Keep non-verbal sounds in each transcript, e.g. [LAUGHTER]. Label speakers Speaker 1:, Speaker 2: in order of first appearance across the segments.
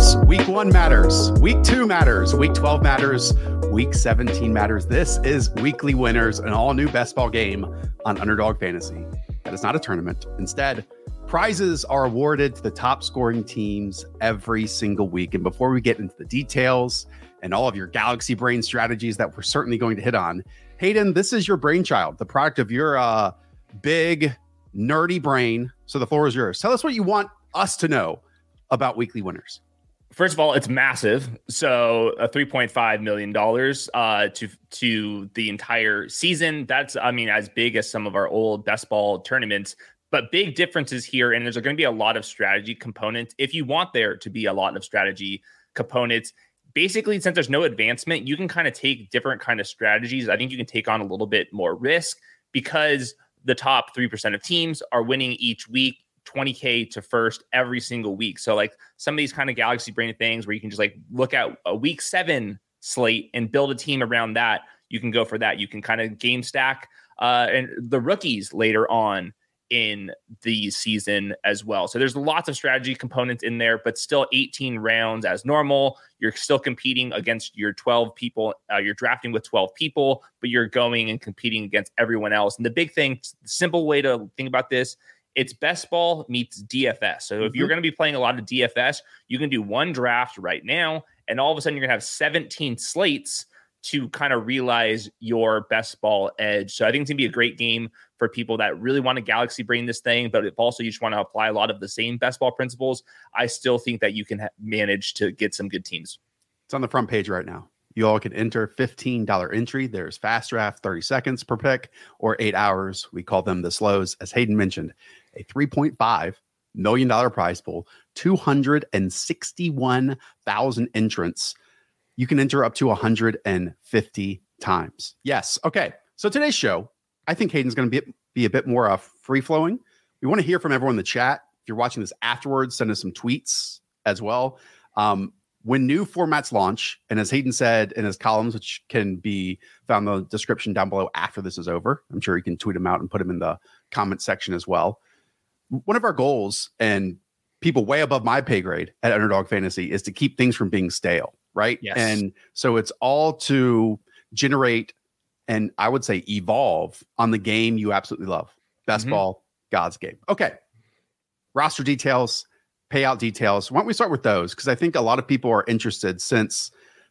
Speaker 1: Yes, week one matters. Week two matters. Week 12 matters. Week 17 matters. This is Weekly Winners, an all new best ball game on Underdog Fantasy. That is not a tournament. Instead, prizes are awarded to the top scoring teams every single week. And before we get into the details and all of your galaxy brain strategies that we're certainly going to hit on, Hayden, this is your brainchild, the product of your uh, big, nerdy brain. So the floor is yours. Tell us what you want us to know about weekly winners.
Speaker 2: First of all, it's massive. So a three point five million dollars uh, to to the entire season. That's I mean as big as some of our old best ball tournaments. But big differences here, and there's going to be a lot of strategy components. If you want there to be a lot of strategy components, basically since there's no advancement, you can kind of take different kind of strategies. I think you can take on a little bit more risk because the top three percent of teams are winning each week 20k to first every single week. So like some of these kind of galaxy brain things where you can just like look at a week 7 slate and build a team around that. You can go for that. You can kind of game stack uh and the rookies later on in the season as well. So there's lots of strategy components in there, but still 18 rounds as normal. You're still competing against your 12 people. Uh, you're drafting with 12 people, but you're going and competing against everyone else. And the big thing, simple way to think about this it's best ball meets DFS. So if mm-hmm. you're going to be playing a lot of DFS, you can do one draft right now, and all of a sudden you're going to have 17 slates to kind of realize your best ball edge. So I think it's going to be a great game for people that really want to galaxy brain this thing, but if also you just want to apply a lot of the same best ball principles, I still think that you can ha- manage to get some good teams.
Speaker 1: It's on the front page right now. You all can enter $15 entry. There's fast draft, 30 seconds per pick, or eight hours. We call them the slows. As Hayden mentioned, a $3.5 million prize pool, 261,000 entrants. You can enter up to 150 times. Yes. Okay. So today's show, I think Hayden's going to be, be a bit more uh, free flowing. We want to hear from everyone in the chat. If you're watching this afterwards, send us some tweets as well. Um, when new formats launch, and as Hayden said in his columns, which can be found in the description down below after this is over, I'm sure you can tweet them out and put them in the comment section as well one of our goals and people way above my pay grade at Underdog Fantasy is to keep things from being stale, right?
Speaker 2: Yes.
Speaker 1: And so it's all to generate and I would say evolve on the game you absolutely love. Best mm-hmm. ball, God's game. Okay. Roster details, payout details. Why don't we start with those? Because I think a lot of people are interested since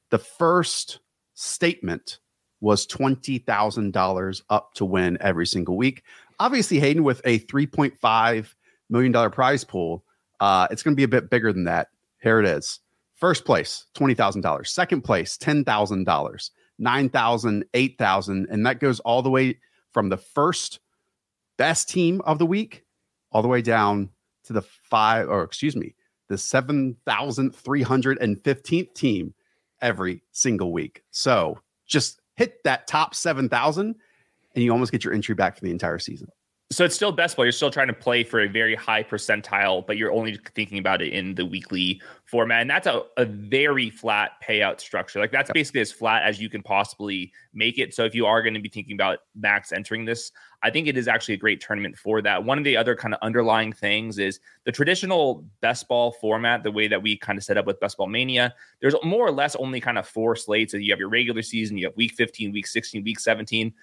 Speaker 1: the first statement was $20,000 up to win every single week obviously Hayden with a 3.5 million dollar prize pool. Uh, it's going to be a bit bigger than that. Here it is. First place, twenty thousand dollars. Second place, ten thousand dollars. Nine thousand, eight thousand, and that goes all the way from the first best team of the week, all the way down to the five, or excuse me, the seven thousand three hundred and fifteenth team every single week. So just hit that top seven thousand and you almost get your entry back for the entire season.
Speaker 2: So it's still best ball. You're still trying to play for a very high percentile, but you're only thinking about it in the weekly format. And that's a, a very flat payout structure. Like that's basically as flat as you can possibly make it. So if you are going to be thinking about max entering this, I think it is actually a great tournament for that. One of the other kind of underlying things is the traditional best ball format, the way that we kind of set up with best ball mania. There's more or less only kind of four slates. So you have your regular season, you have week 15, week 16, week 17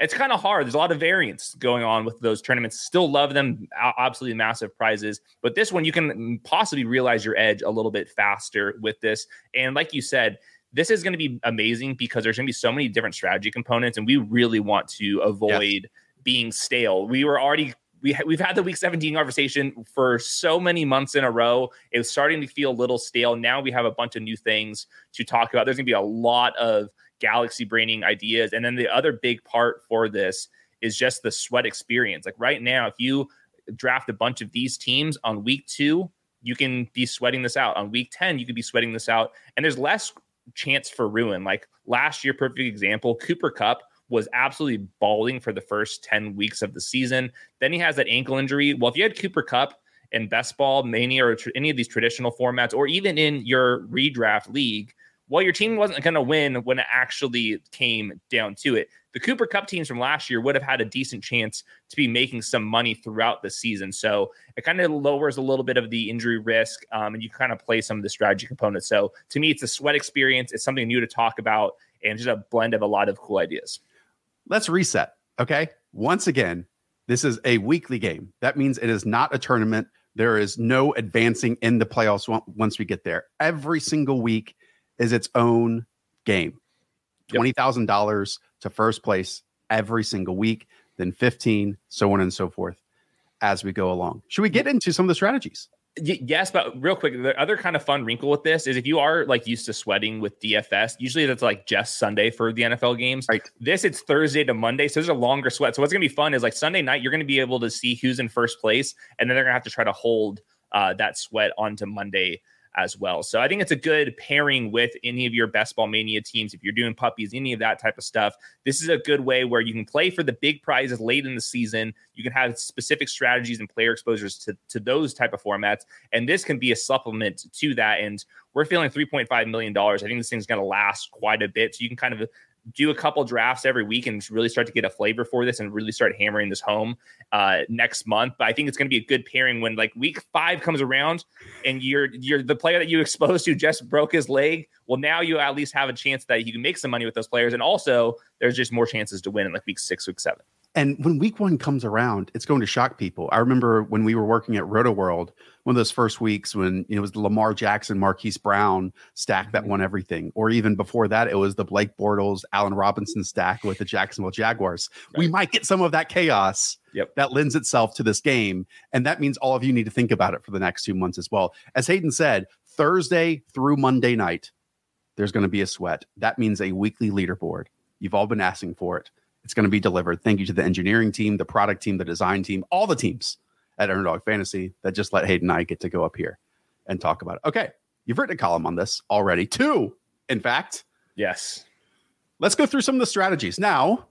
Speaker 2: it's kind of hard. There's a lot of variance going on with those tournaments. Still love them, absolutely massive prizes. But this one, you can possibly realize your edge a little bit faster with this. And like you said, this is going to be amazing because there's going to be so many different strategy components, and we really want to avoid being stale. We were already we ha- we've had the week 17 conversation for so many months in a row. It was starting to feel a little stale. Now we have a bunch of new things to talk about. There's going to be a lot of galaxy braining ideas. And then the other big part for this is just the sweat experience. Like right now, if you draft a bunch of these teams on week two, you can be sweating this out. On week 10, you could be sweating this out. And there's less chance for ruin. Like last year, perfect example, Cooper Kupp was absolutely balling for the first 10 weeks of the season. Then he has that ankle injury. Well, if you had Cooper Kupp in best ball, mania, or tr- any of these traditional formats, or even in your redraft league, well, your team wasn't going to win when it actually came down to it. The Cooper Kupp teams from last year would have had a decent chance to be making some money throughout the season. So it kind of lowers a little bit of the injury risk, um, and you kind of play some of the strategy components. So to me, it's a sweat experience. It's something new to talk about, and just a blend of a lot of cool ideas.
Speaker 1: Let's reset. Okay. Once again, this is a weekly game. That means it is not a tournament. There is no advancing in the playoffs once we get there. Every single week is its own game. Twenty thousand dollars to first place every single week, then fifteen, so on and so forth, as we go along. Should we get into some of the strategies?
Speaker 2: yes, but real quick, the other kind of fun wrinkle with this is if you are like used to sweating with DFS, usually that's like just Sunday for the NFL games.
Speaker 1: Right.
Speaker 2: This it's Thursday to Monday, so there's a longer sweat. So what's gonna be fun is like Sunday night, you're gonna be able to see who's in first place, and then they're gonna have to try to hold uh, that sweat onto Monday as well. So I think it's a good pairing with any of your best ball mania teams. If you're doing puppies, any of that type of stuff, this is a good way where you can play for the big prizes late in the season. You can have specific strategies and player exposures to, to those type of formats. And this can be a supplement to that. And we're feeling $3.5 million. I think this thing's going to last quite a bit. So you can kind of do a couple drafts every week and really start to get a flavor for this and really start hammering this home uh, next month. But I think it's going to be a good pairing when like week five comes around and you're you're the player that you exposed to just broke his leg. Well, now you at least have a chance that you can make some money with those players, and also there's just more chances to win in like week six, week seven.
Speaker 1: And when week one comes around, it's going to shock people. I remember when we were working at Rotoworld, one of those first weeks when it was the Lamar Jackson, Marquise Brown stack that mm-hmm. won everything. Or even before that, it was the Blake Bortles, Allen Robinson stack with the Jacksonville Jaguars. Right. We might get some of that chaos
Speaker 2: yep.
Speaker 1: that lends itself to this game. And that means all of you need to think about it for the next two months as well. As Hayden said, Thursday through Monday night, there's going to be a sweat. That means a weekly leaderboard. You've all been asking for it. It's going to be delivered. Thank you to the engineering team, the product team, the design team, all the teams at Underdog Fantasy that just let Hayden and I get to go up here and talk about it. Okay. You've written a column on this already. Two, in fact.
Speaker 2: Yes.
Speaker 1: Let's go through some of the strategies. Now,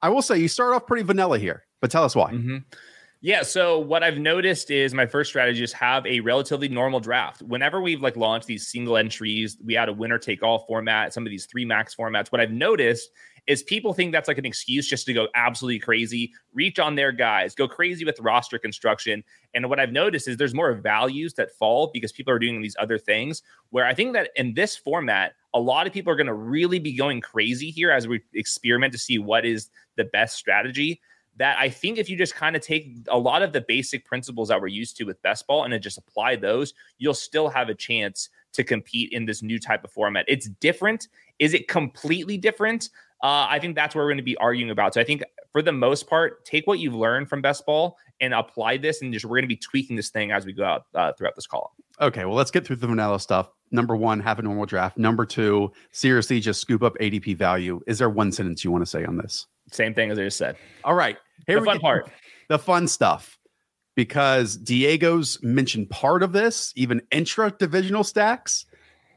Speaker 1: I will say you start off pretty vanilla here, but tell us why.
Speaker 2: Mm-hmm. Yeah. So what I've noticed is my first strategy is have a relatively normal draft. Whenever we've like launched these single entries, we had a winner take all format, some of these three max formats. What I've noticed is people think that's like an excuse just to go absolutely crazy, reach on their guys, go crazy with roster construction. And what I've noticed is there's more values that fall because people are doing these other things. Where I think that in this format, a lot of people are going to really be going crazy here as we experiment to see what is the best strategy. That I think if you just kind of take a lot of the basic principles that we're used to with best ball and just apply those, you'll still have a chance to compete in this new type of format. It's different. Is it completely different? Uh, I think that's where we're going to be arguing about. So I think for the most part, take what you've learned from best ball and apply this, and just we're going to be tweaking this thing as we go out uh, throughout this column.
Speaker 1: Okay, well, let's get through the vanilla stuff. Number one, have a normal draft. Number two, seriously, just scoop up ADP value. Is there one sentence you want to say on this?
Speaker 2: Same thing as I just said.
Speaker 1: All right,
Speaker 2: here the fun part,
Speaker 1: the fun stuff, because Diego's mentioned part of this, even intra divisional stacks.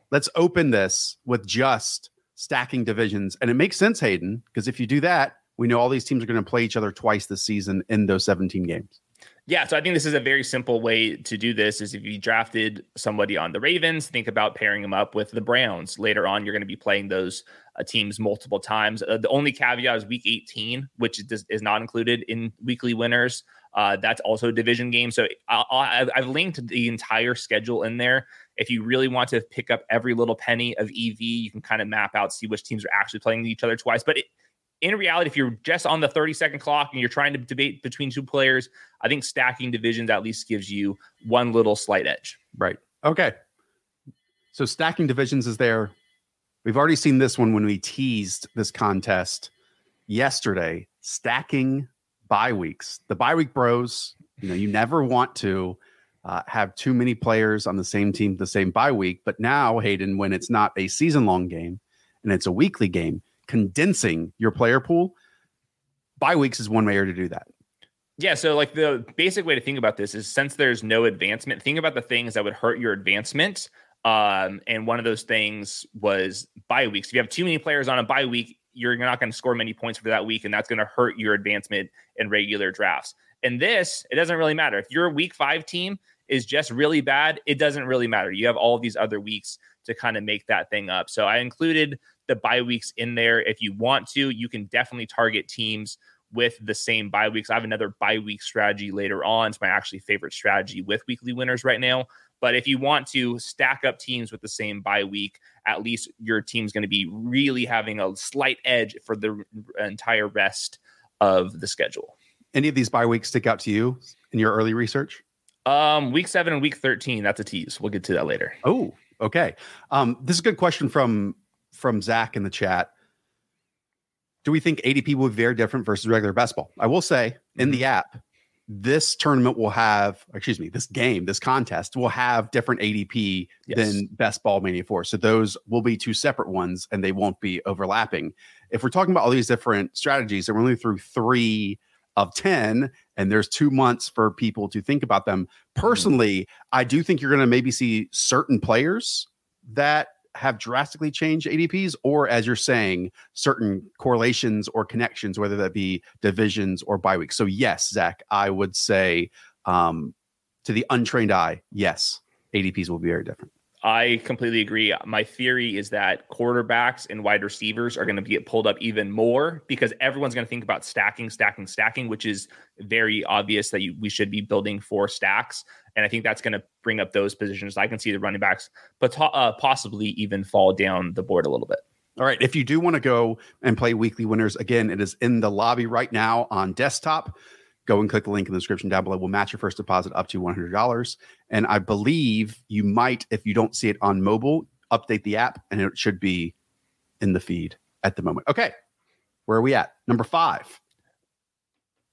Speaker 1: Let's open this with just stacking divisions. And it makes sense, Hayden, because if you do that, we know all these teams are going to play each other twice this season in those 17 games.
Speaker 2: Yeah, so I think this is a very simple way to do this is if you drafted somebody on the Ravens, think about pairing them up with the Browns. Later on, you're going to be playing those uh, teams multiple times. Uh, the only caveat is week 18, which is, is not included in weekly winners. Uh, that's also a division game. So i have linked the entire schedule in there. If you really want to pick up every little penny of EV, you can kind of map out, see which teams are actually playing each other twice. But it, in reality, if you're just on the 30 second clock and you're trying to debate between two players, I think stacking divisions at least gives you one little slight edge.
Speaker 1: Right. Okay. So stacking divisions is there. We've already seen this one when we teased this contest yesterday. Stacking bye weeks. The bye week bros, you know, you never want to uh, have too many players on the same team the same bye week. But now, Hayden, when it's not a season long game and it's a weekly game, condensing your player pool, bye weeks is one way to do that.
Speaker 2: Yeah, so like the basic way to think about this is since there's no advancement, think about the things that would hurt your advancement. Um, and one of those things was bye weeks. If you have too many players on a bye week, you're not going to score many points for that week, and that's going to hurt your advancement in regular drafts. And this, it doesn't really matter. If your week five team is just really bad, it doesn't really matter. You have all these other weeks to kind of make that thing up. So I included the bye weeks in there. If you want to, you can definitely target teams with the same bye weeks. I have another bye week strategy later on. It's my actually favorite strategy with weekly winners right now. But if you want to stack up teams with the same bye week, at least your team's going to be really having a slight edge for the entire rest of the schedule.
Speaker 1: Any of these bye weeks stick out to you in your early research?
Speaker 2: Um, week seven and week 13, that's a tease. We'll get to that later.
Speaker 1: Oh, okay. Um, this is a good question from from Zach in the chat. Do we think ADP will be very different versus regular best ball? I will say in the mm-hmm. app, this tournament will have, excuse me, this game, this contest will have different ADP yes. than Best Ball Mania 4. So those will be two separate ones and they won't be overlapping. If we're talking about all these different strategies, and we're only through three of 10, and there's two months for people to think about them. Mm-hmm. Personally. I do think you're going to maybe see certain players that have drastically changed ADPs, or as you're saying, certain correlations or connections, whether that be divisions or bye weeks. So, yes, Zach, I would say um, to the untrained eye, yes, ADPs will be very different.
Speaker 2: I completely agree. My theory is that quarterbacks and wide receivers are going to get pulled up even more because everyone's going to think about stacking, stacking, stacking, which is very obvious that you, we should be building for stacks. And I think that's going to bring up those positions. I can see the running backs, but uh, possibly even fall down the board a little bit.
Speaker 1: All right. If you do want to go and play weekly winners, again, it is in the lobby right now on desktop go and click the link in the description down below. We'll match your first deposit up to $100. And I believe you might, if you don't see it on mobile, update the app and it should be in the feed at the moment. Okay. Where are we at? Number five.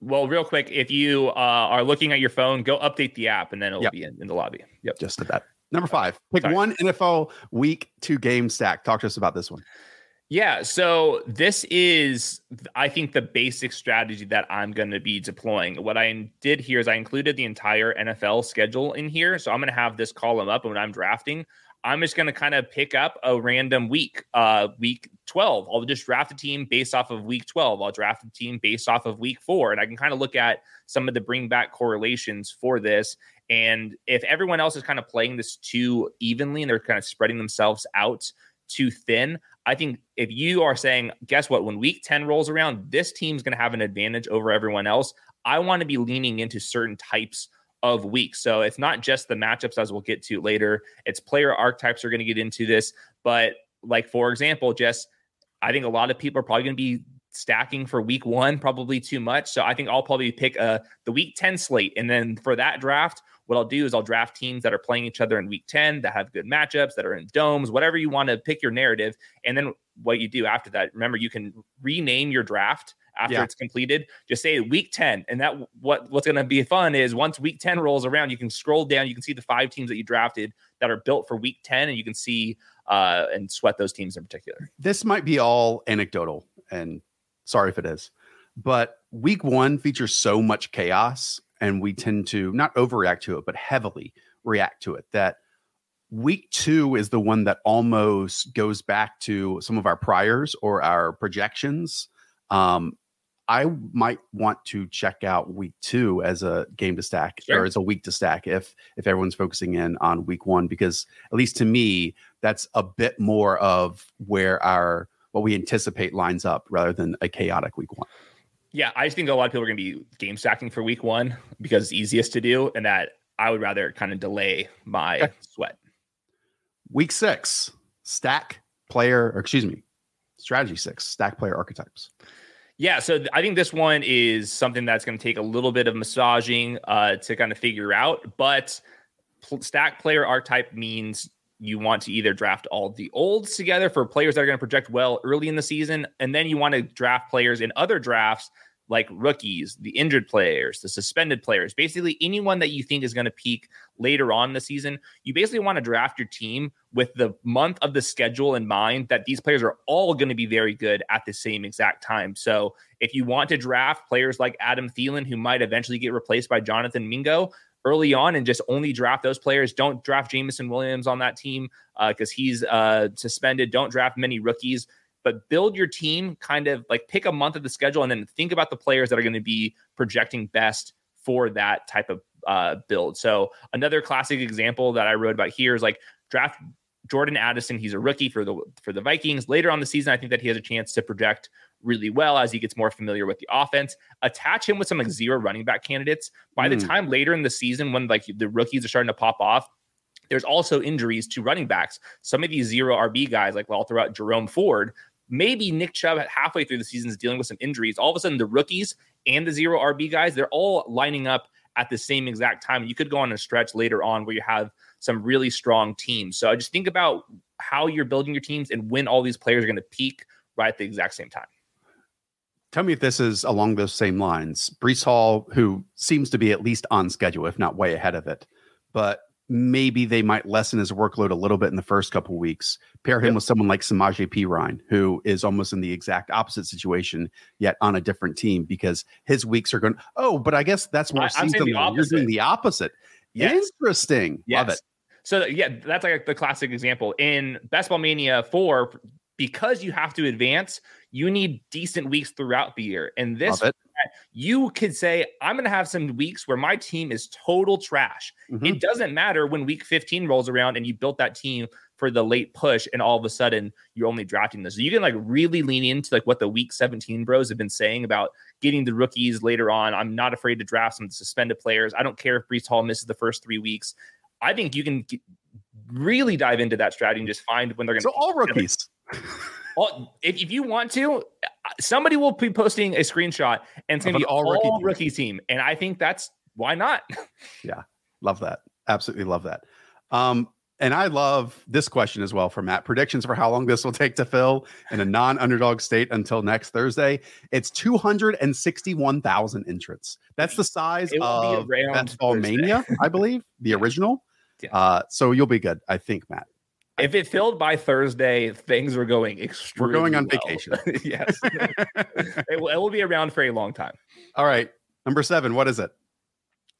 Speaker 2: Well, real quick, if you uh, are looking at your phone, go update the app and then it'll yep. be in, in the lobby.
Speaker 1: Yep. Just did that. Number five. Pick Sorry. one NFL week two game stack. Talk to us about this one.
Speaker 2: Yeah, so this is, I think, the basic strategy that I'm going to be deploying. What I did here is I included the entire NFL schedule in here. So I'm going to have this column up and when I'm drafting. I'm just going to kind of pick up a random week, uh, week 12. I'll just draft a team based off of week 12. I'll draft a team based off of week four. And I can kind of look at some of the bring back correlations for this. And if everyone else is kind of playing this too evenly and they're kind of spreading themselves out too thin, I think if you are saying, guess what, when week 10 rolls around, this team's going to have an advantage over everyone else, I want to be leaning into certain types of weeks. So it's not just the matchups, as we'll get to later, it's player archetypes are going to get into this. But like, for example, just I think a lot of people are probably going to be stacking for week one, probably too much. So I think I'll probably pick uh, the week 10 slate. And then for that draft, what I'll do is I'll draft teams that are playing each other in week 10 that have good matchups, that are in domes, whatever you want to pick your narrative. And then what you do after that, remember, you can rename your draft after yeah. it's completed. Just say week 10. And that what what's going to be fun is once week 10 rolls around, you can scroll down, you can see the five teams that you drafted that are built for week 10, and you can see uh, and sweat those teams in particular.
Speaker 1: This might be all anecdotal, and sorry if it is, but week one features so much chaos and we tend to not overreact to it, but heavily react to it. That week two is the one that almost goes back to some of our priors or our projections. Um, I might want to check out week two as a game to stack sure. or as a week to stack if if everyone's focusing in on week one because at least to me that's a bit more of where our what we anticipate lines up rather than a chaotic week one.
Speaker 2: Yeah, I just think a lot of people are going to be game stacking for week one because it's easiest to do, and that I would rather kind of delay my okay. sweat.
Speaker 1: Week six, stack player, or excuse me, strategy six, stack player archetypes.
Speaker 2: Yeah, so I think this one is something that's going to take a little bit of massaging uh, to kind of figure out. But stack player archetype means you want to either draft all the olds together for players that are going to project well early in the season, and then you want to draft players in other drafts like rookies, the injured players, the suspended players, basically anyone that you think is going to peak later on in the season. You basically want to draft your team with the month of the schedule in mind that these players are all going to be very good at the same exact time. So if you want to draft players like Adam Thielen, who might eventually get replaced by Jonathan Mingo, early on and just only draft those players. Don't draft Jameson Williams on that team because uh, he's uh, suspended. Don't draft many rookies, but build your team kind of like pick a month of the schedule and then think about the players that are going to be projecting best for that type of uh, build. So another classic example that I wrote about here is like draft Jordan Addison. He's a rookie for the for the Vikings. Later on the season, I think that he has a chance to project really well as he gets more familiar with the offense. Attach him with some like zero running back candidates. By mm. the time later in the season, when like the rookies are starting to pop off, there's also injuries to running backs. Some of these zero RB guys, like well, throughout Jerome Ford, maybe Nick Chubb halfway through the season is dealing with some injuries. All of a sudden, the rookies and the zero RB guys, they're all lining up at the same exact time. You could go on a stretch later on where you have some really strong teams. So I just think about how you're building your teams and when all these players are going to peak right at the exact same time.
Speaker 1: Tell me if this is along those same lines. Breece Hall, who seems to be at least on schedule, if not way ahead of it, but maybe they might lessen his workload a little bit in the first couple weeks. Pair him yep. with someone like Samaje Perine, who is almost in the exact opposite situation, yet on a different team because his weeks are going. Oh, but I guess that's more
Speaker 2: I, season.
Speaker 1: You're doing the opposite. Yes. Interesting.
Speaker 2: Yes.
Speaker 1: Love it.
Speaker 2: So yeah, that's like the classic example in Best Ball Mania Four. Because you have to advance, you need decent weeks throughout the year. And this you could say, I'm going to have some weeks where my team is total trash. Mm-hmm. It doesn't matter when week 15 rolls around and you built that team for the late push, and all of a sudden you're only drafting this. So you can like really lean into like what the week 17 bros have been saying about getting the rookies later on. I'm not afraid to draft some suspended players. I don't care if Breece Hall misses the first three weeks. I think you can really dive into that strategy and just find when they're going
Speaker 1: to. So all rookies.
Speaker 2: Well, if, if you want to, somebody will be posting a screenshot and it's going to be all, all rookie, rookie team. And I think that's why not? [LAUGHS]
Speaker 1: yeah. Love that. Absolutely love that. Um, and I love this question as well for Matt. Predictions for how long this will take to fill in a non underdog state until next Thursday. It's 261,000 entrants. That's the size of Best Ball Mania, I believe, the [LAUGHS] original. Yeah. Uh, so you'll be good, I think, Matt.
Speaker 2: If it filled by Thursday, things were going extremely.
Speaker 1: We're going on
Speaker 2: well.
Speaker 1: vacation. [LAUGHS]
Speaker 2: yes, [LAUGHS] it, will, it will be around for a long time.
Speaker 1: All right, number seven. What is it?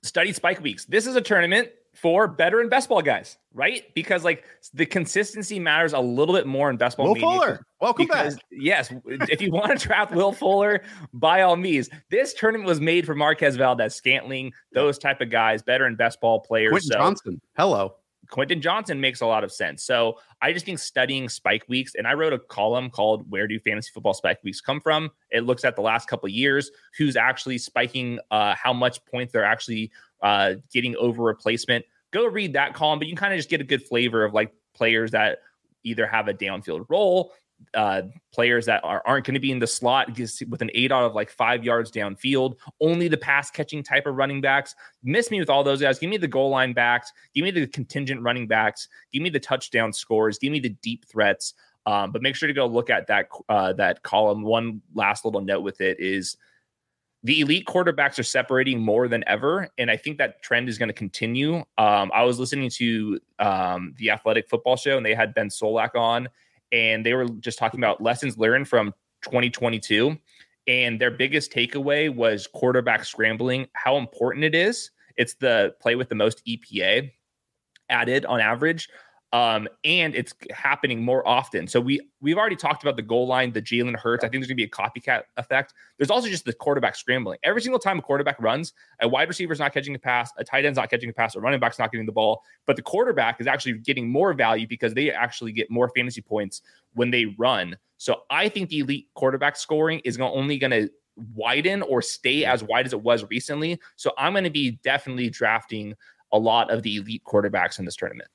Speaker 2: Study Spike Weeks. This is a tournament for better and best ball guys, right? Because like the consistency matters a little bit more in best ball.
Speaker 1: Will Fuller, welcome because, back.
Speaker 2: Yes, if you want to draft Will Fuller, by all means. This tournament was made for Marquez Valdes, Scantling, those type of guys, better and best ball players.
Speaker 1: Quentin so, Johnston, hello.
Speaker 2: Quentin Johnston makes a lot of sense. So I just think studying spike weeks, and I wrote a column called "Where Do Fantasy Football Spike Weeks Come From?" It looks at the last couple years, who's actually spiking, uh, how much points they're actually uh, getting over replacement. Go read that column, but you can kind of just get a good flavor of like players that either have a downfield role, uh, players that are, aren't going to be in the slot with an eight out of like five yards downfield, only the pass catching type of running backs. Miss me with all those guys. Give me the goal line backs. Give me the contingent running backs. Give me the touchdown scores. Give me the deep threats. Um, but make sure to go look at that uh, that column. One last little note with it is the elite quarterbacks are separating more than ever, and I think that trend is going to continue. Um, I was listening to um, the Athletic Football Show, and they had Ben Solak on, and they were just talking about lessons learned from 2022. And their biggest takeaway was quarterback scrambling, how important it is. It's the play with the most EPA added on average um, and it's happening more often. So we we've already talked about the goal line, the Jalen Hurts. I think there's gonna be a copycat effect. There's also just the quarterback scrambling. Every single time a quarterback runs, a wide receiver is not catching a pass, a tight end's not catching a pass, a running back's not getting the ball, but the quarterback is actually getting more value because they actually get more fantasy points when they run. So I think the elite quarterback scoring is only gonna widen or stay as wide as it was recently. So I'm going to be definitely drafting a lot of the elite quarterbacks in this tournament.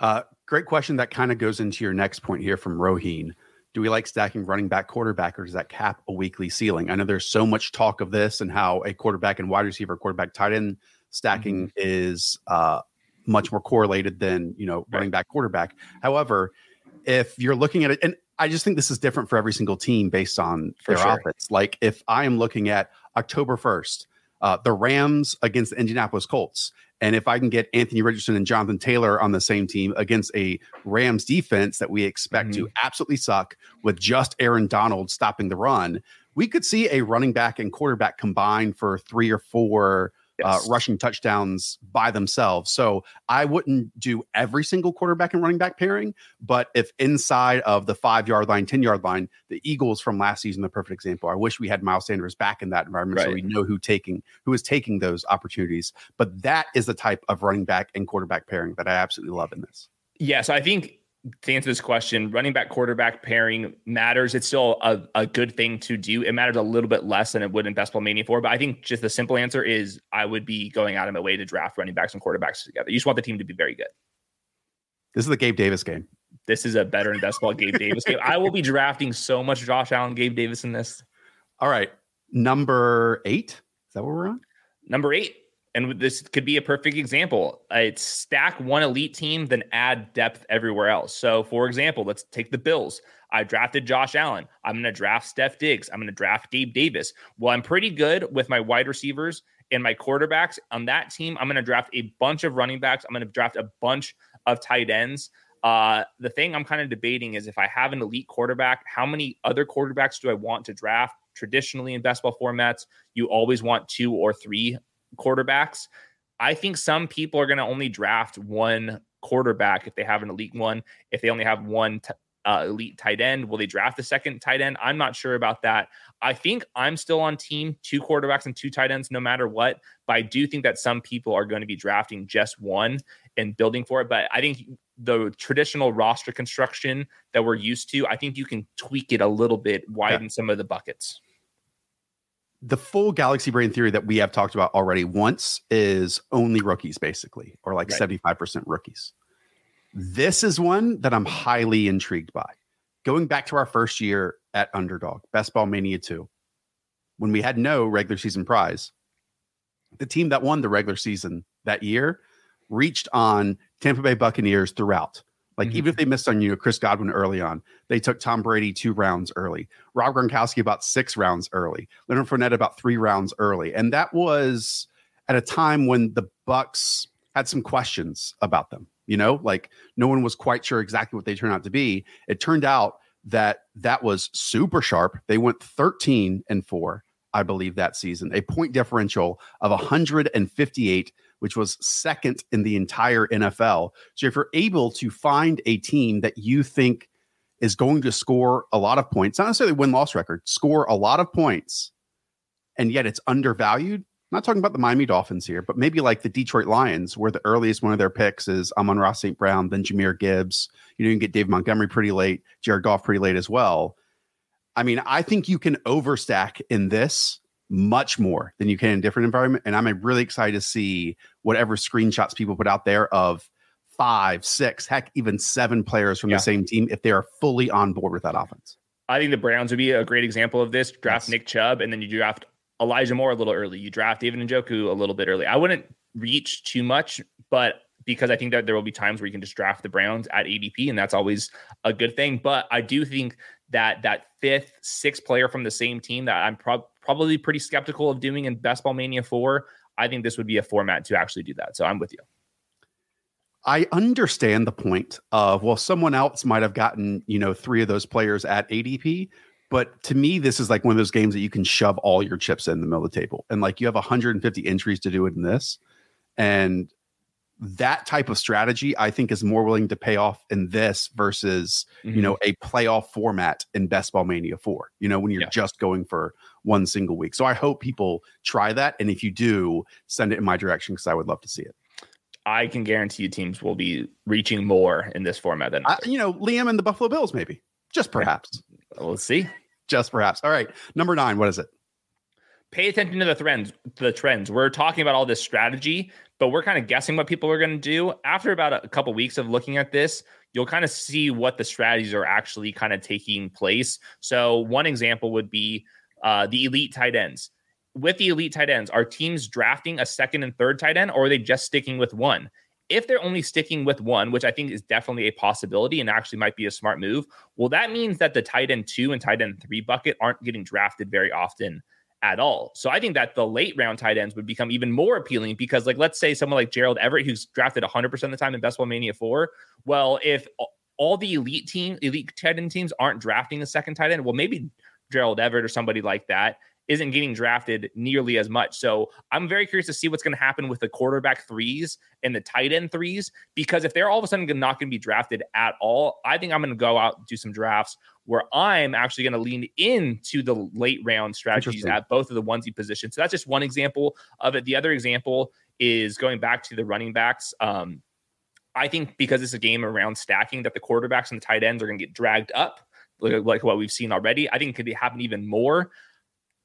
Speaker 1: Uh, great question. That kind of goes into your next point here from Roheen. Do we like stacking running back quarterback or does that cap a weekly ceiling? I know there's so much talk of this and how a quarterback and wide receiver, quarterback tight end stacking mm-hmm. is uh, much more correlated than, you know, running back quarterback. However, if you're looking at it, and I just think this is different for every single team based on
Speaker 2: For
Speaker 1: their
Speaker 2: sure.
Speaker 1: offense. Like if I am looking at October 1st, uh, the Rams against the Indianapolis Colts, and if I can get Anthony Richardson and Jonathan Taylor on the same team against a Rams defense that we expect to absolutely suck with just Aaron Donald stopping the run, we could see a running back and quarterback combined for three or four uh, rushing touchdowns by themselves. So I wouldn't do every single quarterback and running back pairing, but if inside of the five yard line, 10 yard line, the Eagles from last season, the perfect example. I wish we had Miles Sanders back in that environment so we know who taking who is taking those opportunities. But that is the type of running back and quarterback pairing that I absolutely love in this.
Speaker 2: Yeah, so I think to answer this question, running back quarterback pairing matters. It's still a, a good thing to do. It matters a little bit less than it would in Best Ball Mania 4. But I think just the simple answer is I would be going out of my way to draft running backs and quarterbacks together. You just want the team to be very good.
Speaker 1: This is the Gabe Davis game.
Speaker 2: This is a better in best ball Gabe Davis game. I will be drafting so much Josh Allen, Gabe Davis in this.
Speaker 1: All right. Number eight. Is that what we're on?
Speaker 2: Number eight, and this could be a perfect example. Uh, It's stack one elite team, then add depth everywhere else. So, for example, let's take the Bills. I drafted Josh Allen. I'm going to draft Stef Diggs. I'm going to draft Gabe Davis. Well, I'm pretty good with my wide receivers and my quarterbacks on that team. I'm going to draft a bunch of running backs. I'm going to draft a bunch of tight ends. Uh, the thing I'm kind of debating is if I have an elite quarterback, how many other quarterbacks do I want to draft? Traditionally, in best ball formats, you always want two or three quarterbacks. I think some people are going to only draft one quarterback if they have an elite one. If they only have one t- uh, elite tight end, will they draft the second tight end? I'm not sure about that. I think I'm still on team two quarterbacks and two tight ends no matter what. But I do think that some people are going to be drafting just one and building for it. But I think the traditional roster construction that we're used to, I think you can tweak it a little bit, widen some of the buckets.
Speaker 1: The full galaxy brain theory that we have talked about already once is only rookies basically or like
Speaker 2: Right.
Speaker 1: 75% rookies. This is one that i'm highly intrigued by. Going back to our first year at underdog best ball mania 2 when we had no regular season prize the team that won the regular season that year reached on tampa bay buccaneers throughout like
Speaker 2: Mhm.
Speaker 1: even if they missed on you know chris godwin early on they took tom brady two rounds early Rob Gronkowski about six rounds early, Leonard Fournette about three rounds early, and that was at a time when the Bucs had some questions about them. You know, like no one was quite sure exactly what they turned out to be. It turned out that that was super sharp. They went 13 and four, I believe, that season, a point differential of 158, which was second in the entire NFL. So if you're able to find a team that you think is going to score a lot of points, not necessarily win loss record, score a lot of points, and yet it's undervalued. I'm not talking about the Miami Dolphins here, but maybe like the Detroit Lions, where the earliest one of their picks is Amon-Ra St. Brown, then Jahmyr Gibbs. You know, you can get Dave Montgomery pretty late, Jared Goff pretty late as well. I mean, I think you can overstack in this much more than you can in a different environment. And I'm uh, really excited to see whatever screenshots people put out there of five, six, heck, even seven players from
Speaker 2: Yeah.
Speaker 1: the same team if they are fully on board with that offense.
Speaker 2: I think the Browns would be a great example of this. Draft
Speaker 1: Yes.
Speaker 2: Nick Chubb, and then you draft Elijah Moore a little early. You draft David Njoku a little bit early. I wouldn't reach too much, but because I think that there will be times where you can just draft the Browns at ADP, and that's always a good thing. But I do think that that fifth, sixth player from the same team that I'm prob- probably pretty skeptical of doing in Best Ball Mania 4, I think this would be a format to actually do that. So I'm with you.
Speaker 1: I understand the point of well, someone else might have gotten you know three of those players at ADP, but to me, this is like one of those games that you can shove all your chips in the middle of the table, and like you have 150 entries to do it in this, and that type of strategy I think is more willing to pay off in this versus you know mm-hmm. a playoff format in Best Ball Mania 4. You know when you're
Speaker 2: Yeah.
Speaker 1: just going for one single week. So I hope people try that, and if you do, send it in my direction because I would love to see it.
Speaker 2: I can guarantee you teams will be reaching more in this format than
Speaker 1: I, you know, Liam and the Buffalo Bills, maybe just perhaps,
Speaker 2: we'll see.
Speaker 1: just perhaps. All right, number nine. What is it?
Speaker 2: pay attention to the trends the trends we're talking about all this strategy but we're kind of guessing what people are going to do. After about a couple weeks of looking at this you'll kind of see what the strategies are actually kind of taking place. So one example would be uh, the elite tight ends. With the elite tight ends are teams drafting a second and third tight end or are they just sticking with one? If they're only sticking with one, which I think is definitely a possibility and actually might be a smart move, well, that means that the tight end two and tight end three bucket aren't getting drafted very often at all. So I think that the late round tight ends would become even more appealing because, like, let's say someone like Gerald Everett, who's drafted 100% of the time in Best Ball Mania 4. Well, if all the elite team, elite tight end teams aren't drafting the second tight end, well, maybe Gerald Everett or somebody like that isn't getting drafted nearly as much. So I'm very curious to see what's going to happen with the quarterback threes and the tight end threes, because if they're all of a sudden not going to be drafted at all, I think I'm going to go out and do some drafts where I'm actually going to lean into the late round strategies at both of the onesie positions. So that's just one example of it. The other example is going back to the running backs. Um, I think because it's a game around stacking, that the quarterbacks and the tight ends are going to get dragged up, like, like what we've seen already. I think it could happen even more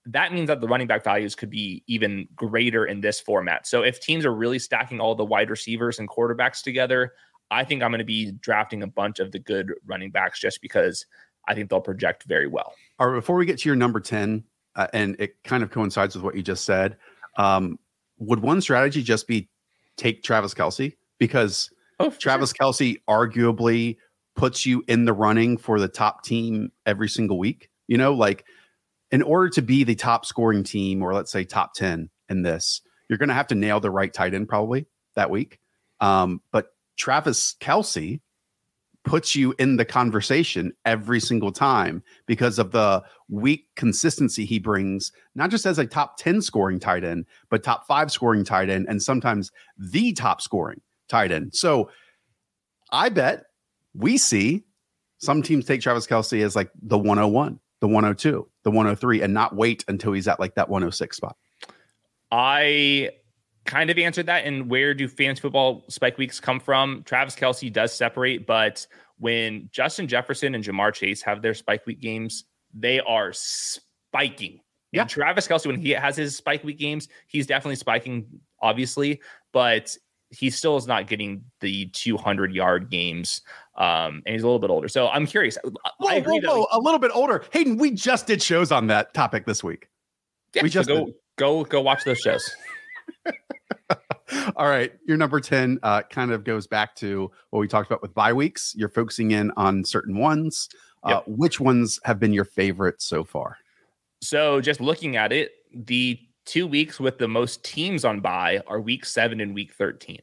Speaker 2: that means that the running back values could be even greater in this format. So if teams are really stacking all the wide receivers and quarterbacks together, I think I'm going to be drafting a bunch of the good running backs just because I think they'll project very well.
Speaker 1: All right, before we get to your number 10, uh, and it kind of coincides with what you just said, um, would one strategy just be take Travis Kelce? Because oh, Travis sure. Kelce arguably puts you in the running for the top team every single week. You know, like – in order to be the top scoring team, or let's say top 10 in this, you're going to have to nail the right tight end probably that week. Um, but Travis Kelce puts you in the conversation every single time because of the weak consistency he brings, not just as a top 10 scoring tight end, but top five scoring tight end, and sometimes the top scoring tight end. So I bet we see some teams take Travis Kelce as like the 101 the 102, the 103, and not wait until he's at like that 106 spot?
Speaker 2: I kind of answered that. And where do fans football spike weeks come from? Travis Kelce does separate, but when Justin Jefferson and Ja'Marr Chase have their spike week games, they are spiking. Yeah. And Travis Kelce, when he has his spike week games, he's definitely spiking, obviously, but he still is not getting the 200 yard games um, and he's a little bit older. So I'm curious.
Speaker 1: Whoa, whoa, whoa, a little bit older. Hayden, we just did shows on that topic this week.
Speaker 2: Yeah, we just so go did. go go watch those shows. [LAUGHS]
Speaker 1: All right, your number ten uh, kind of goes back to what we talked about with bye weeks. You're focusing in on certain ones. Uh. Which ones have been your favorite so far?
Speaker 2: So, just looking at it, the two weeks with the most teams on bye are week seven and week thirteen.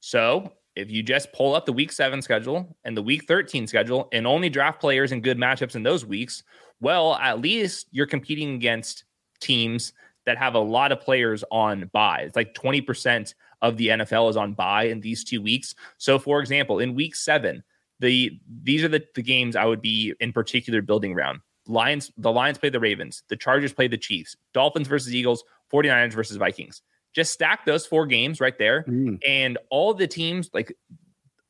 Speaker 2: So, if you just pull up the week seven schedule and the week 13 schedule and only draft players in good matchups in those weeks, well, at least you're competing against teams that have a lot of players on bye. It's like 20% of the NFL is on bye in these two weeks. So, for example, in week seven, the these are the, the games I would be in particular building around. Lions, the Lions play the Ravens, the Chargers play the Chiefs, Dolphins versus Eagles, 49ers versus Vikings. Just stack those four games right there, mm. and all the teams like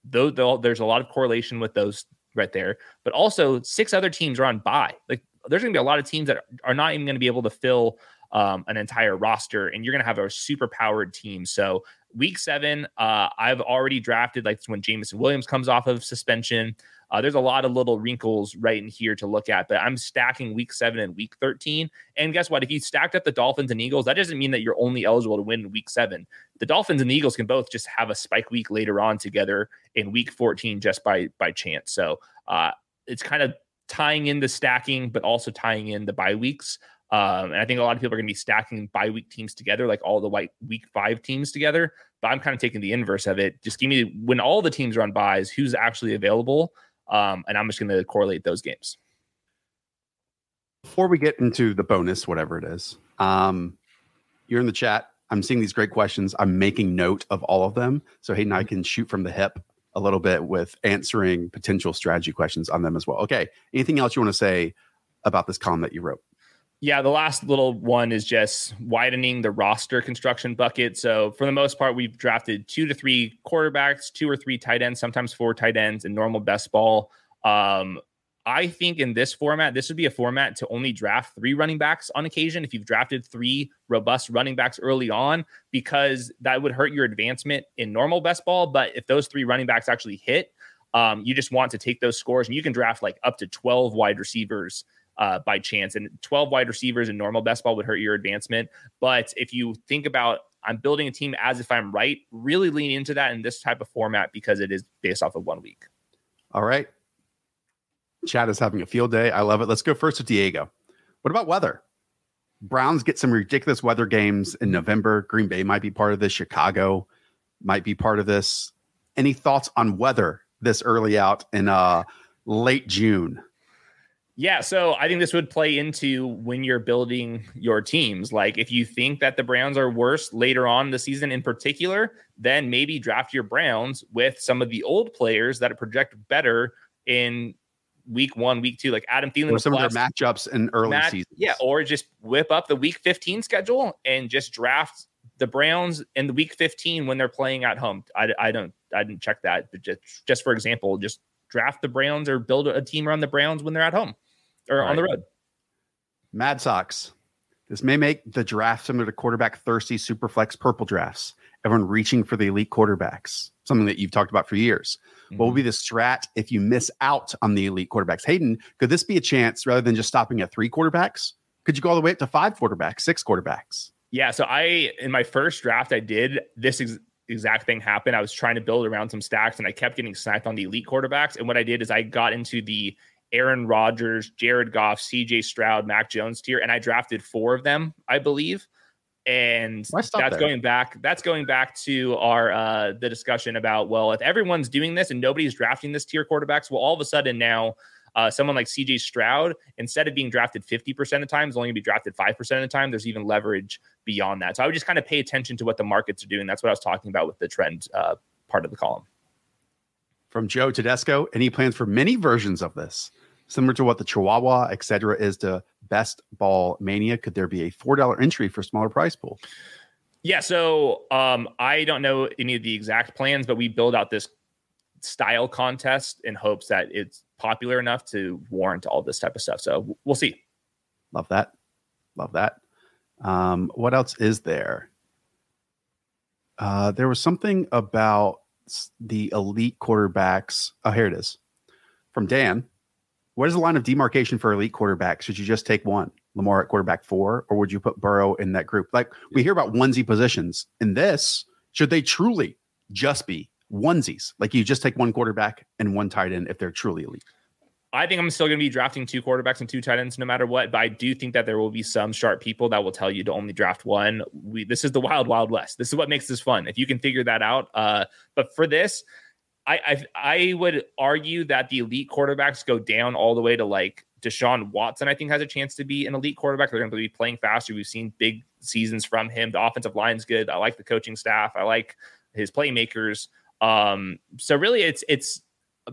Speaker 2: though, though there's a lot of correlation with those right there, but also six other teams are on bye. Like there's going to be a lot of teams that are not even going to be able to fill um, an entire roster, and you're going to have a super powered team. So week seven, uh, I've already drafted like when Jameson Williams comes off of suspension. Uh, there's a lot of little wrinkles right in here to look at, but I'm stacking week seven and week 13. And guess what? If you stacked up the Dolphins and Eagles, that doesn't mean that you're only eligible to win week seven. The Dolphins and the Eagles can both just have a spike week later on together in week 14 just by by chance. So uh, it's kind of tying in the stacking, but also tying in the bye weeks. Um, and I think a lot of people are going to be stacking bye week teams together, like all the white week five teams together. But I'm kind of taking the inverse of it. Just give me when all the teams are on byes, who's actually available, um, and I'm just going to correlate those games.
Speaker 1: Before we get into the bonus, whatever it is, um, you're in the chat. I'm seeing these great questions. I'm making note of all of them. So Hayden, I can shoot from the hip a little bit with answering potential strategy questions on them as well. Okay. Anything else you want to say about this column that you wrote?
Speaker 2: Yeah, the last little one is just widening the roster construction bucket. So for the most part, we've drafted two to three quarterbacks, two or three tight ends, sometimes four tight ends in normal best ball. Um, I think in this format, this would be a format to only draft three running backs on occasion. If you've drafted three robust running backs early on, because that would hurt your advancement in normal best ball. But if those three running backs actually hit, um, you just want to take those scores and you can draft like up to 12 wide receivers uh, by chance. And 12 wide receivers in normal best ball would hurt your advancement. But if you think about I'm building a team as if I'm right. Really lean into that in this type of format because it is based off of one week.
Speaker 1: All right. Chad is having a field day. I love it. Let's go first to Diego. What about weather? Browns get some ridiculous weather games in November. Green Bay might be part of this. Chicago might be part of this. Any thoughts on weather this early out in uh late June?
Speaker 2: Yeah, so I think this would play into when you're building your teams. Like if you think that the Browns are worse later on the season in particular, then maybe draft your Browns with some of the old players that project better in week one, week two, like Adam Thielen.
Speaker 1: Or some plus, of their matchups in early match, seasons.
Speaker 2: Yeah, or just whip up the week 15 schedule and just draft the Browns in the week 15 when they're playing at home. I, I don't I didn't check that, but just just for example, just draft the Browns or build a team around the Browns when they're at home or right. on the road.
Speaker 1: Mad Sox. This may make the draft similar to quarterback thirsty superflex purple drafts. Everyone reaching for the elite quarterbacks, something that you've talked about for years. Mm-hmm. What will be the strat if you miss out on the elite quarterbacks? Hayden, could this be a chance rather than just stopping at three quarterbacks? Could you go all the way up to five quarterbacks, six quarterbacks?
Speaker 2: Yeah. So I, in my first draft, I did this ex- exact thing happen. I was trying to build around some stacks and I kept getting sniped on the elite quarterbacks. And what I did is I got into the Aaron Rodgers, Jared Goff, CJ Stroud, Mac Jones tier, and I drafted four of them, I believe. And that's there? going back. That's going back to our uh the discussion about well, if everyone's doing this and nobody's drafting this tier quarterbacks, well, all of a sudden now uh, someone like CJ Stroud, instead of being drafted 50% of the time, is only going to be drafted 5% of the time. There's even leverage beyond that. So I would just kind of pay attention to what the markets are doing. That's what I was talking about with the trend uh, part of the column.
Speaker 1: From Joe Tedesco, any plans for many versions of this? Similar to what the Chihuahua, etc., is to Best Ball Mania? Could there be a four dollar entry for smaller prize pool?
Speaker 2: Yeah, so um, I don't know any of the exact plans, but we build out this style contest in hopes that it's popular enough to warrant all this type of stuff. So we'll see.
Speaker 1: Love that. Love that. Um, what else is there? Uh, there was something about the elite quarterbacks. Oh, here it is from Dan. What is the line of demarcation for elite quarterbacks? Should you just take one, Lamar at quarterback four, or would you put Burrow in that group? Like we hear about onesie positions. In this, should they truly just be onesies? Like you just take one quarterback and one tight end if they're truly elite.
Speaker 2: I think I'm still going to be drafting two quarterbacks and two tight ends no matter what. But I do think that there will be some sharp people that will tell you to only draft one. We this is the wild, wild west. This is what makes this fun. If you can figure that out. Uh, but for this, I, I I would argue that the elite quarterbacks go down all the way to like Deshaun Watson. I think has a chance to be an elite quarterback. They're going to be playing faster. We've seen big seasons from him. The offensive line's good. I like the coaching staff. I like his playmakers. Um, so really, it's it's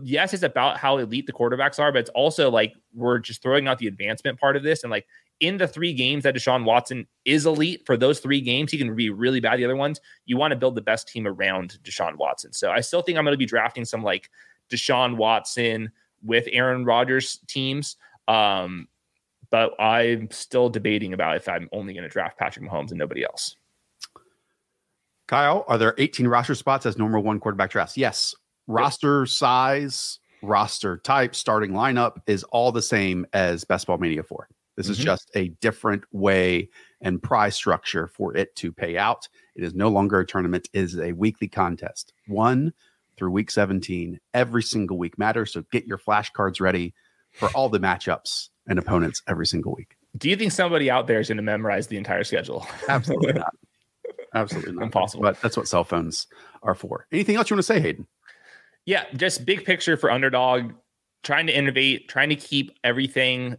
Speaker 2: yes, it's about how elite the quarterbacks are, but it's also like we're just throwing out the advancement part of this and like in the three games that Deshaun Watson is elite for those three games, he can be really bad. The other ones, you want to build the best team around Deshaun Watson. So I still think I'm going to be drafting some like Deshaun Watson with Aaron Rodgers teams. Um, but I'm still debating about if I'm only going to draft Patrick Mahomes and nobody else.
Speaker 1: Kyle, are there 18 roster spots as normal one quarterback drafts? Yes. Roster size, roster type, starting lineup is all the same as Best Ball Mania 4. This mm-hmm. is just a different way and prize structure for it to pay out. It is no longer a tournament, it is a weekly contest. One through week 17. Every single week matters. So get your flashcards ready for all the matchups and opponents every single week.
Speaker 2: Do you think somebody out there is going to memorize the entire schedule?
Speaker 1: Absolutely not. [LAUGHS] Absolutely not.
Speaker 2: Impossible.
Speaker 1: But that's what cell phones are for. Anything else you want to say, Hayden?
Speaker 2: Yeah, just big picture for underdog, trying to innovate, trying to keep everything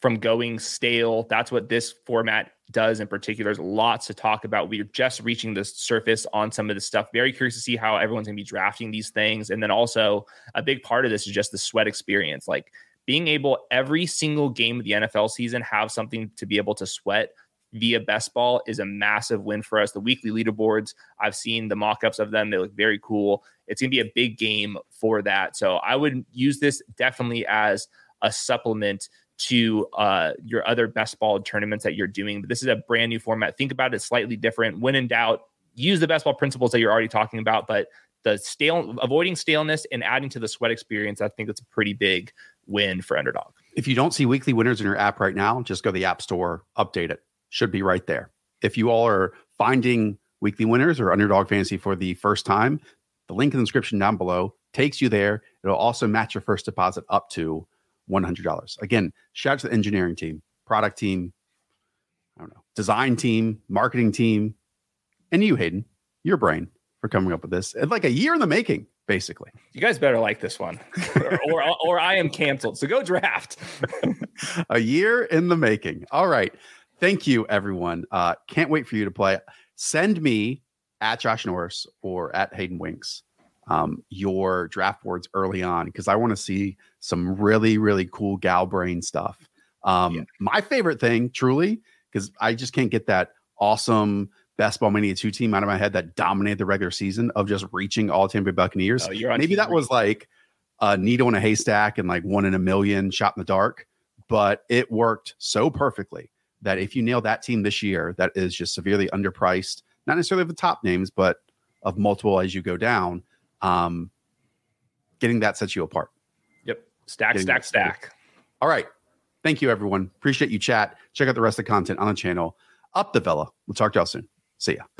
Speaker 2: from going stale. That's what this format does in particular. There's lots to talk about. We're just reaching the surface on some of this stuff. Very curious to see how everyone's going to be drafting these things. And then also, a big part of this is just the sweat experience. Like being able every single game of the NFL season have something to be able to sweat via best ball is a massive win for us. The weekly leaderboards, I've seen the mock ups of them. They look very cool. It's going to be a big game for that. So I would use this definitely as a supplement to uh, your other best ball tournaments that you're doing. But this is a brand new format. Think about it slightly different. When in doubt, use the best ball principles that you're already talking about, but the stale avoiding staleness and adding to the sweat experience, I think that's a pretty big win for underdog.
Speaker 1: If you don't see weekly winners in your app right now, just go to the app store, update it. Should be right there. If you all are finding weekly winners or underdog fantasy for the first time, the link in the description down below takes you there. It'll also match your first deposit up to $100. Again, shout out to the engineering team, product team, I don't know, design team, marketing team, and you, Hayden, your brain for coming up with this. It's like a year in the making, basically.
Speaker 2: You guys better like this one, or, or, or I am canceled. So go draft. [LAUGHS]
Speaker 1: a year in the making. All right. Thank you, everyone. Uh, can't wait for you to play. Send me at Josh Norris or at Hayden Winks um, your draft boards early on because I want to see some really, really cool gal brain stuff. Um, yeah. My favorite thing, truly, because I just can't get that awesome best ball mania two team out of my head that dominated the regular season of just reaching all Tampa Bay Buccaneers. Oh, Maybe that was like a needle in a haystack and like one in a million shot in the dark, but it worked so perfectly that if you nail that team this year, that is just severely underpriced, not necessarily of the top names, but of multiple as you go down, um, getting that sets you apart.
Speaker 2: Yep. Stack, getting stack, stack.
Speaker 1: All right. Thank you, everyone. Appreciate you, chat. Check out the rest of the content on the channel. Up the Vela. We'll talk to y'all soon. See ya.